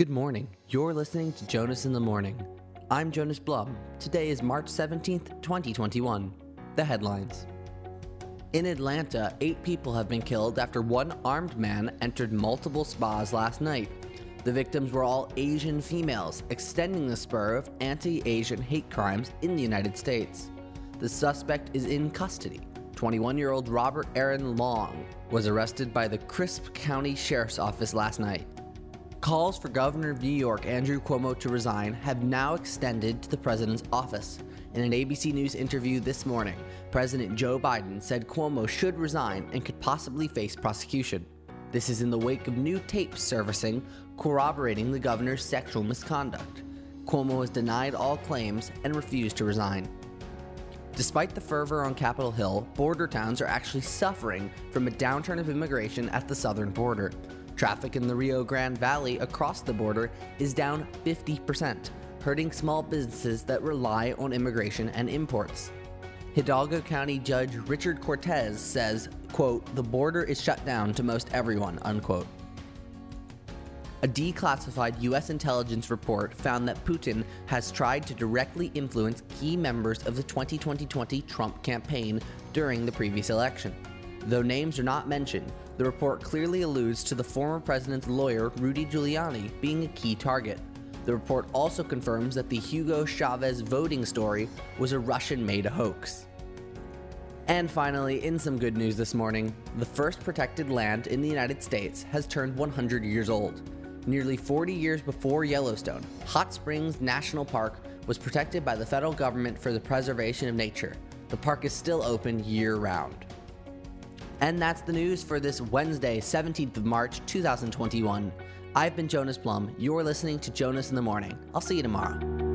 Good morning. You're listening to Jonas in the Morning. I'm Jonas Blum. Today is March 17th, 2021. The headlines. In Atlanta, eight people have been killed after one armed man entered multiple spas last night. The victims were all Asian females, extending the spur of anti Asian hate crimes in the United States. The suspect is in custody. 21 year old Robert Aaron Long was arrested by the Crisp County Sheriff's Office last night. Calls for Governor of New York Andrew Cuomo to resign have now extended to the president's office. In an ABC News interview this morning, President Joe Biden said Cuomo should resign and could possibly face prosecution. This is in the wake of new tapes surfacing corroborating the governor's sexual misconduct. Cuomo has denied all claims and refused to resign. Despite the fervor on Capitol Hill, border towns are actually suffering from a downturn of immigration at the southern border. Traffic in the Rio Grande Valley across the border is down 50%, hurting small businesses that rely on immigration and imports. Hidalgo County Judge Richard Cortez says, quote, the border is shut down to most everyone, unquote. A declassified U.S. intelligence report found that Putin has tried to directly influence key members of the 2020 Trump campaign during the previous election. Though names are not mentioned, the report clearly alludes to the former president's lawyer, Rudy Giuliani, being a key target. The report also confirms that the Hugo Chavez voting story was a Russian made hoax. And finally, in some good news this morning, the first protected land in the United States has turned 100 years old. Nearly 40 years before Yellowstone, Hot Springs National Park was protected by the federal government for the preservation of nature. The park is still open year round. And that's the news for this Wednesday, 17th of March, 2021. I've been Jonas Blum. You're listening to Jonas in the Morning. I'll see you tomorrow.